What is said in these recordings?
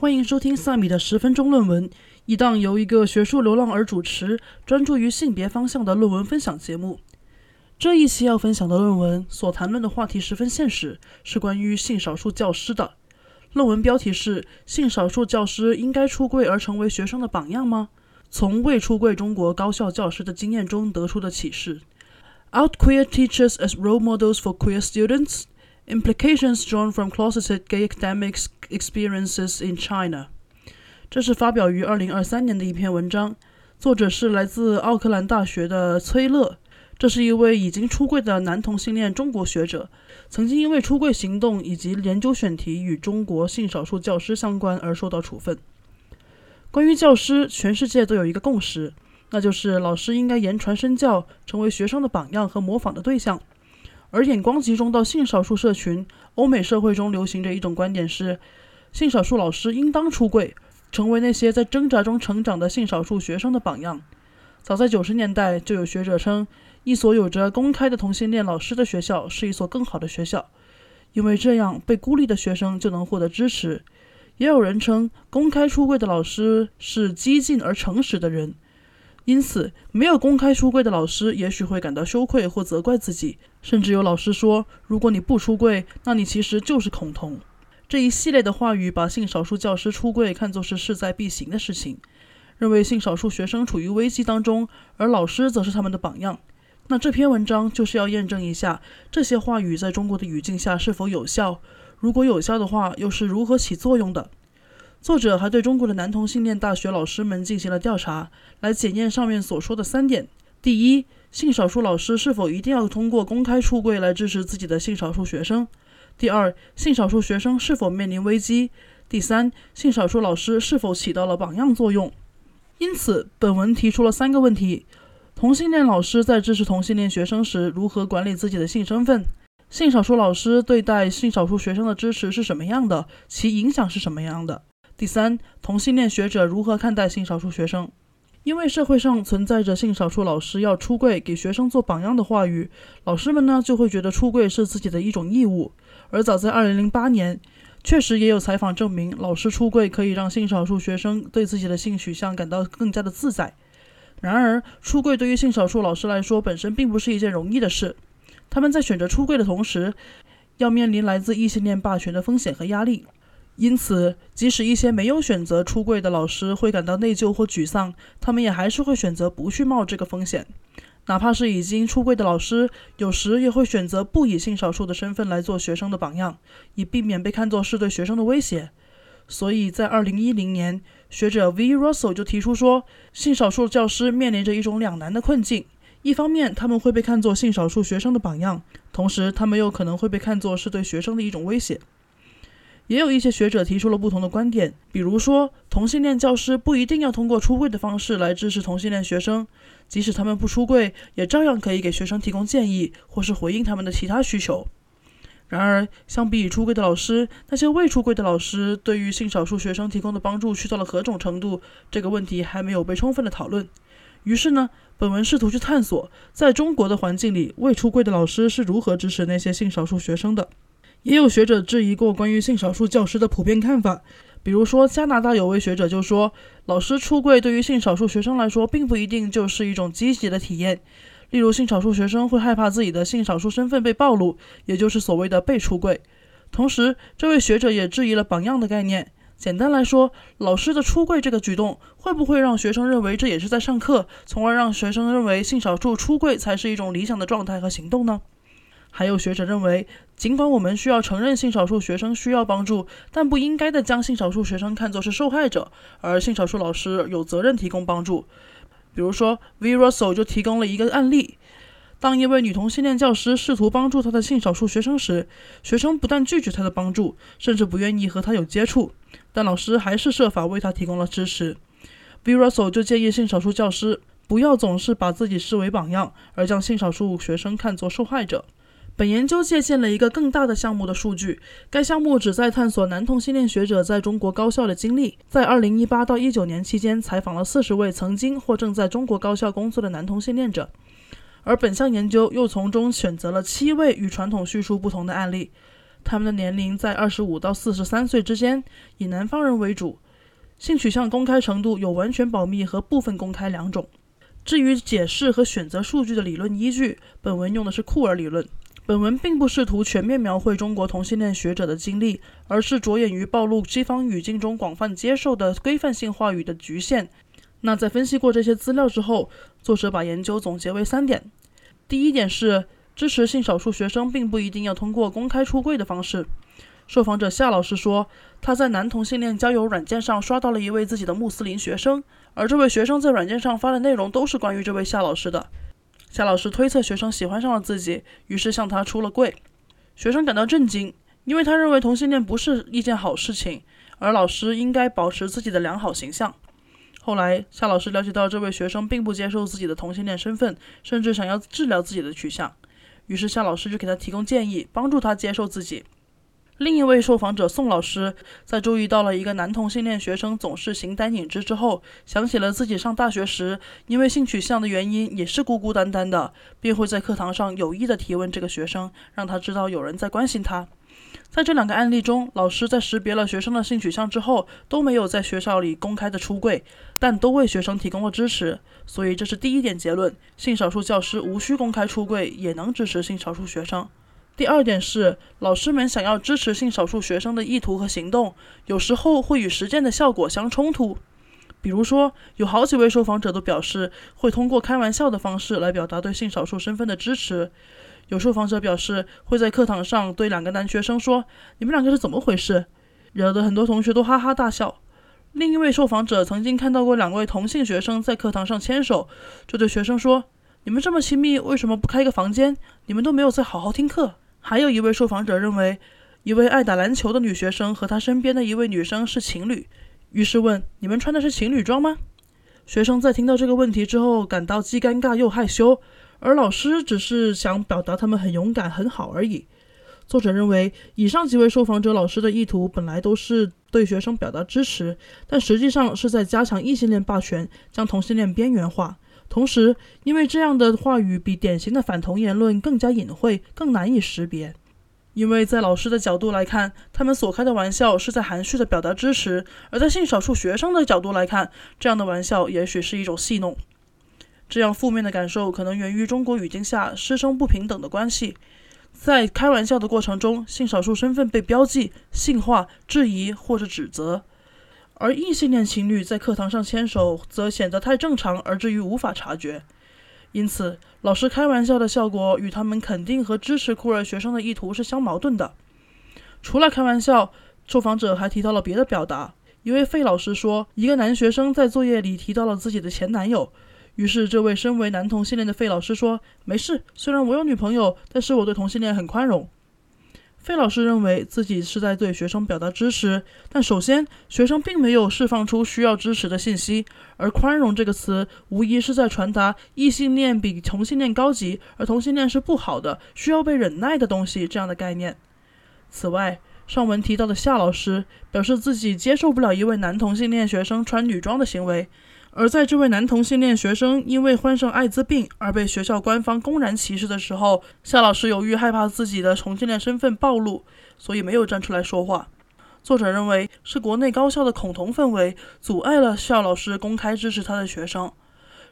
欢迎收听萨米的十分钟论文，一档由一个学术流浪儿主持，专注于性别方向的论文分享节目。这一期要分享的论文所谈论的话题十分现实，是关于性少数教师的。论文标题是“性少数教师应该出柜而成为学生的榜样吗？从未出柜中国高校教师的经验中得出的启示”。Out queer teachers as role models for queer students. Implications drawn from closeted gay academics experiences in China。这是发表于二零二三年的一篇文章，作者是来自奥克兰大学的崔乐。这是一位已经出柜的男同性恋中国学者，曾经因为出柜行动以及研究选题与中国性少数教师相关而受到处分。关于教师，全世界都有一个共识，那就是老师应该言传身教，成为学生的榜样和模仿的对象。而眼光集中到性少数社群，欧美社会中流行着一种观点是，性少数老师应当出柜，成为那些在挣扎中成长的性少数学生的榜样。早在九十年代，就有学者称。一所有着公开的同性恋老师的学校是一所更好的学校，因为这样被孤立的学生就能获得支持。也有人称公开出柜的老师是激进而诚实的人，因此没有公开出柜的老师也许会感到羞愧或责怪自己。甚至有老师说：“如果你不出柜，那你其实就是恐同。”这一系列的话语把性少数教师出柜看作是势在必行的事情，认为性少数学生处于危机当中，而老师则是他们的榜样。那这篇文章就是要验证一下这些话语在中国的语境下是否有效，如果有效的话，又是如何起作用的。作者还对中国的男同性恋大学老师们进行了调查，来检验上面所说的三点：第一，性少数老师是否一定要通过公开出柜来支持自己的性少数学生；第二，性少数学生是否面临危机；第三，性少数老师是否起到了榜样作用。因此，本文提出了三个问题。同性恋老师在支持同性恋学生时，如何管理自己的性身份？性少数老师对待性少数学生的支持是什么样的？其影响是什么样的？第三，同性恋学者如何看待性少数学生？因为社会上存在着性少数老师要出柜给学生做榜样的话语，老师们呢就会觉得出柜是自己的一种义务。而早在2008年，确实也有采访证明，老师出柜可以让性少数学生对自己的性取向感到更加的自在。然而，出柜对于性少数老师来说本身并不是一件容易的事。他们在选择出柜的同时，要面临来自异性恋霸权的风险和压力。因此，即使一些没有选择出柜的老师会感到内疚或沮丧，他们也还是会选择不去冒这个风险。哪怕是已经出柜的老师，有时也会选择不以性少数的身份来做学生的榜样，以避免被看作是对学生的威胁。所以在二零一零年，学者 V. Russell 就提出说，性少数教师面临着一种两难的困境：一方面，他们会被看作性少数学生的榜样；同时，他们又可能会被看作是对学生的一种威胁。也有一些学者提出了不同的观点，比如说，同性恋教师不一定要通过出柜的方式来支持同性恋学生，即使他们不出柜，也照样可以给学生提供建议，或是回应他们的其他需求。然而，相比于出柜的老师，那些未出柜的老师对于性少数学生提供的帮助去到了何种程度？这个问题还没有被充分的讨论。于是呢，本文试图去探索，在中国的环境里，未出柜的老师是如何支持那些性少数学生的。也有学者质疑过关于性少数教师的普遍看法，比如说加拿大有位学者就说，老师出柜对于性少数学生来说，并不一定就是一种积极的体验。例如，性少数学生会害怕自己的性少数身份被暴露，也就是所谓的被出柜。同时，这位学者也质疑了榜样的概念。简单来说，老师的出柜这个举动，会不会让学生认为这也是在上课，从而让学生认为性少数出柜才是一种理想的状态和行动呢？还有学者认为，尽管我们需要承认性少数学生需要帮助，但不应该的将性少数学生看作是受害者，而性少数老师有责任提供帮助。比如说，V. Russell 就提供了一个案例：当一位女同性恋教师试图帮助她的性少数学生时，学生不但拒绝她的帮助，甚至不愿意和她有接触，但老师还是设法为她提供了支持。V. Russell 就建议性少数教师不要总是把自己视为榜样，而将性少数学生看作受害者。本研究借鉴了一个更大的项目的数据，该项目旨在探索男同性恋学者在中国高校的经历。在2018到19年期间，采访了40位曾经或正在中国高校工作的男同性恋者，而本项研究又从中选择了七位与传统叙述不同的案例。他们的年龄在二十五到四十三岁之间，以南方人为主。性取向公开程度有完全保密和部分公开两种。至于解释和选择数据的理论依据，本文用的是库尔理论。本文并不试图全面描绘中国同性恋学者的经历，而是着眼于暴露西方语境中广泛接受的规范性话语的局限。那在分析过这些资料之后，作者把研究总结为三点：第一点是支持性少数学生并不一定要通过公开出柜的方式。受访者夏老师说，他在男同性恋交友软件上刷到了一位自己的穆斯林学生，而这位学生在软件上发的内容都是关于这位夏老师的。夏老师推测学生喜欢上了自己，于是向他出了柜。学生感到震惊，因为他认为同性恋不是一件好事情，而老师应该保持自己的良好形象。后来，夏老师了解到这位学生并不接受自己的同性恋身份，甚至想要治疗自己的取向，于是夏老师就给他提供建议，帮助他接受自己。另一位受访者宋老师在注意到了一个男同性恋学生总是形单影只之后，想起了自己上大学时因为性取向的原因也是孤孤单单的，便会在课堂上有意的提问这个学生，让他知道有人在关心他。在这两个案例中，老师在识别了学生的性取向之后，都没有在学校里公开的出柜，但都为学生提供了支持。所以这是第一点结论：性少数教师无需公开出柜，也能支持性少数学生。第二点是，老师们想要支持性少数学生的意图和行动，有时候会与实践的效果相冲突。比如说，有好几位受访者都表示会通过开玩笑的方式来表达对性少数身份的支持。有受访者表示会在课堂上对两个男学生说：“你们两个是怎么回事？”惹得很多同学都哈哈大笑。另一位受访者曾经看到过两位同性学生在课堂上牵手，就对学生说：“你们这么亲密，为什么不开一个房间？你们都没有在好好听课。”还有一位受访者认为，一位爱打篮球的女学生和她身边的一位女生是情侣，于是问：“你们穿的是情侣装吗？”学生在听到这个问题之后，感到既尴尬又害羞，而老师只是想表达他们很勇敢、很好而已。作者认为，以上几位受访者老师的意图本来都是对学生表达支持，但实际上是在加强异性恋霸权，将同性恋边缘化。同时，因为这样的话语比典型的反同言论更加隐晦，更难以识别。因为在老师的角度来看，他们所开的玩笑是在含蓄地表达支持；而在性少数学生的角度来看，这样的玩笑也许是一种戏弄。这样负面的感受可能源于中国语境下师生不平等的关系。在开玩笑的过程中，性少数身份被标记、性化、质疑或者指责。而异性恋情侣在课堂上牵手，则显得太正常，而至于无法察觉。因此，老师开玩笑的效果与他们肯定和支持酷儿学生的意图是相矛盾的。除了开玩笑，受访者还提到了别的表达。一位费老师说，一个男学生在作业里提到了自己的前男友，于是这位身为男同性恋的费老师说：“没事，虽然我有女朋友，但是我对同性恋很宽容。”费老师认为自己是在对学生表达支持，但首先，学生并没有释放出需要支持的信息，而“宽容”这个词无疑是在传达异性恋比同性恋高级，而同性恋是不好的、需要被忍耐的东西这样的概念。此外，上文提到的夏老师表示自己接受不了一位男同性恋学生穿女装的行为。而在这位男同性恋学生因为患上艾滋病而被学校官方公然歧视的时候，夏老师由于害怕自己的同性恋身份暴露，所以没有站出来说话。作者认为是国内高校的恐同氛围阻碍了夏老师公开支持他的学生。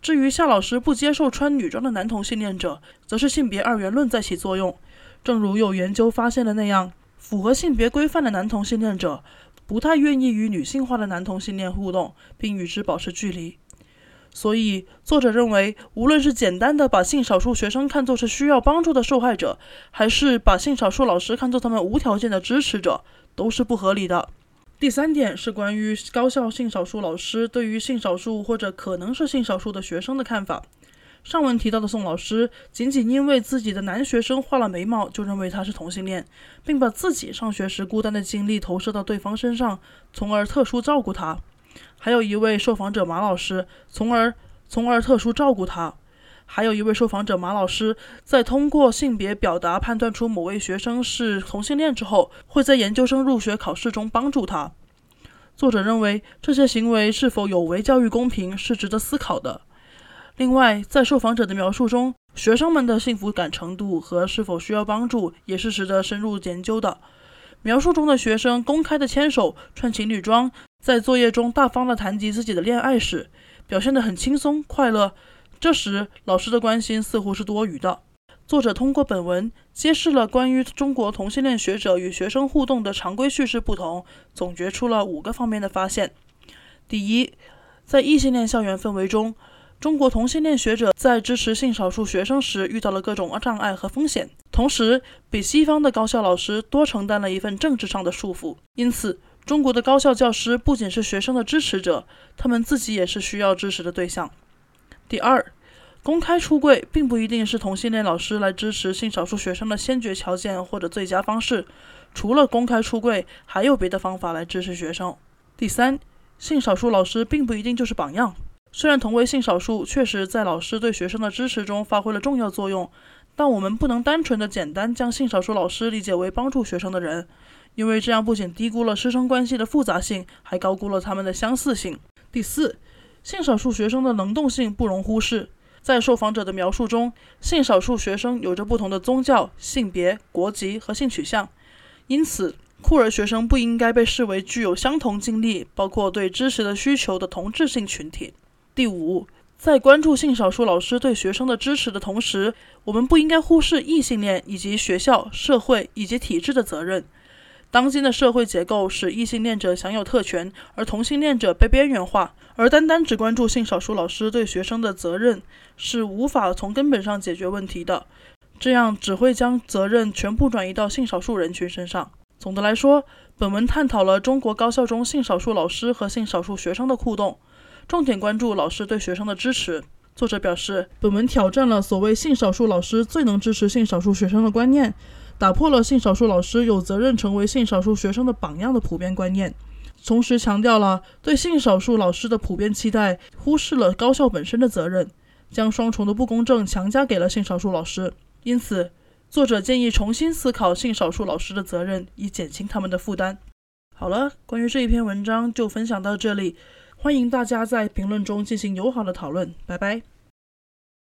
至于夏老师不接受穿女装的男同性恋者，则是性别二元论在起作用。正如有研究发现的那样，符合性别规范的男同性恋者。不太愿意与女性化的男同性恋互动，并与之保持距离。所以，作者认为，无论是简单的把性少数学生看作是需要帮助的受害者，还是把性少数老师看作他们无条件的支持者，都是不合理的。第三点是关于高校性少数老师对于性少数或者可能是性少数的学生的看法。上文提到的宋老师，仅仅因为自己的男学生画了眉毛，就认为他是同性恋，并把自己上学时孤单的经历投射到对方身上，从而特殊照顾他。还有一位受访者马老师，从而从而特殊照顾他。还有一位受访者马老师，在通过性别表达判断出某位学生是同性恋之后，会在研究生入学考试中帮助他。作者认为，这些行为是否有违教育公平，是值得思考的。另外，在受访者的描述中，学生们的幸福感程度和是否需要帮助也是值得深入研究的。描述中的学生公开的牵手、穿情侣装，在作业中大方的谈及自己的恋爱史，表现得很轻松快乐。这时，老师的关心似乎是多余的。作者通过本文揭示了关于中国同性恋学者与学生互动的常规叙事不同，总结出了五个方面的发现。第一，在异性恋校园氛围中，中国同性恋学者在支持性少数学生时遇到了各种障碍和风险，同时比西方的高校老师多承担了一份政治上的束缚。因此，中国的高校教师不仅是学生的支持者，他们自己也是需要支持的对象。第二。公开出柜并不一定是同性恋老师来支持性少数学生的先决条件或者最佳方式。除了公开出柜，还有别的方法来支持学生。第三，性少数老师并不一定就是榜样。虽然同为性少数，确实在老师对学生的支持中发挥了重要作用，但我们不能单纯的简单将性少数老师理解为帮助学生的人，因为这样不仅低估了师生关系的复杂性，还高估了他们的相似性。第四，性少数学生的能动性不容忽视。在受访者的描述中，性少数学生有着不同的宗教、性别、国籍和性取向，因此酷儿学生不应该被视为具有相同经历，包括对知识的需求的同质性群体。第五，在关注性少数老师对学生的支持的同时，我们不应该忽视异性恋以及学校、社会以及体制的责任。当今的社会结构使异性恋者享有特权，而同性恋者被边缘化。而单单只关注性少数老师对学生的责任，是无法从根本上解决问题的。这样只会将责任全部转移到性少数人群身上。总的来说，本文探讨了中国高校中性少数老师和性少数学生的互动，重点关注老师对学生的支持。作者表示，本文挑战了所谓性少数老师最能支持性少数学生的观念，打破了性少数老师有责任成为性少数学生的榜样的普遍观念。同时强调了对性少数老师的普遍期待，忽视了高校本身的责任，将双重的不公正强加给了性少数老师。因此，作者建议重新思考性少数老师的责任，以减轻他们的负担。好了，关于这一篇文章就分享到这里，欢迎大家在评论中进行友好的讨论。拜拜。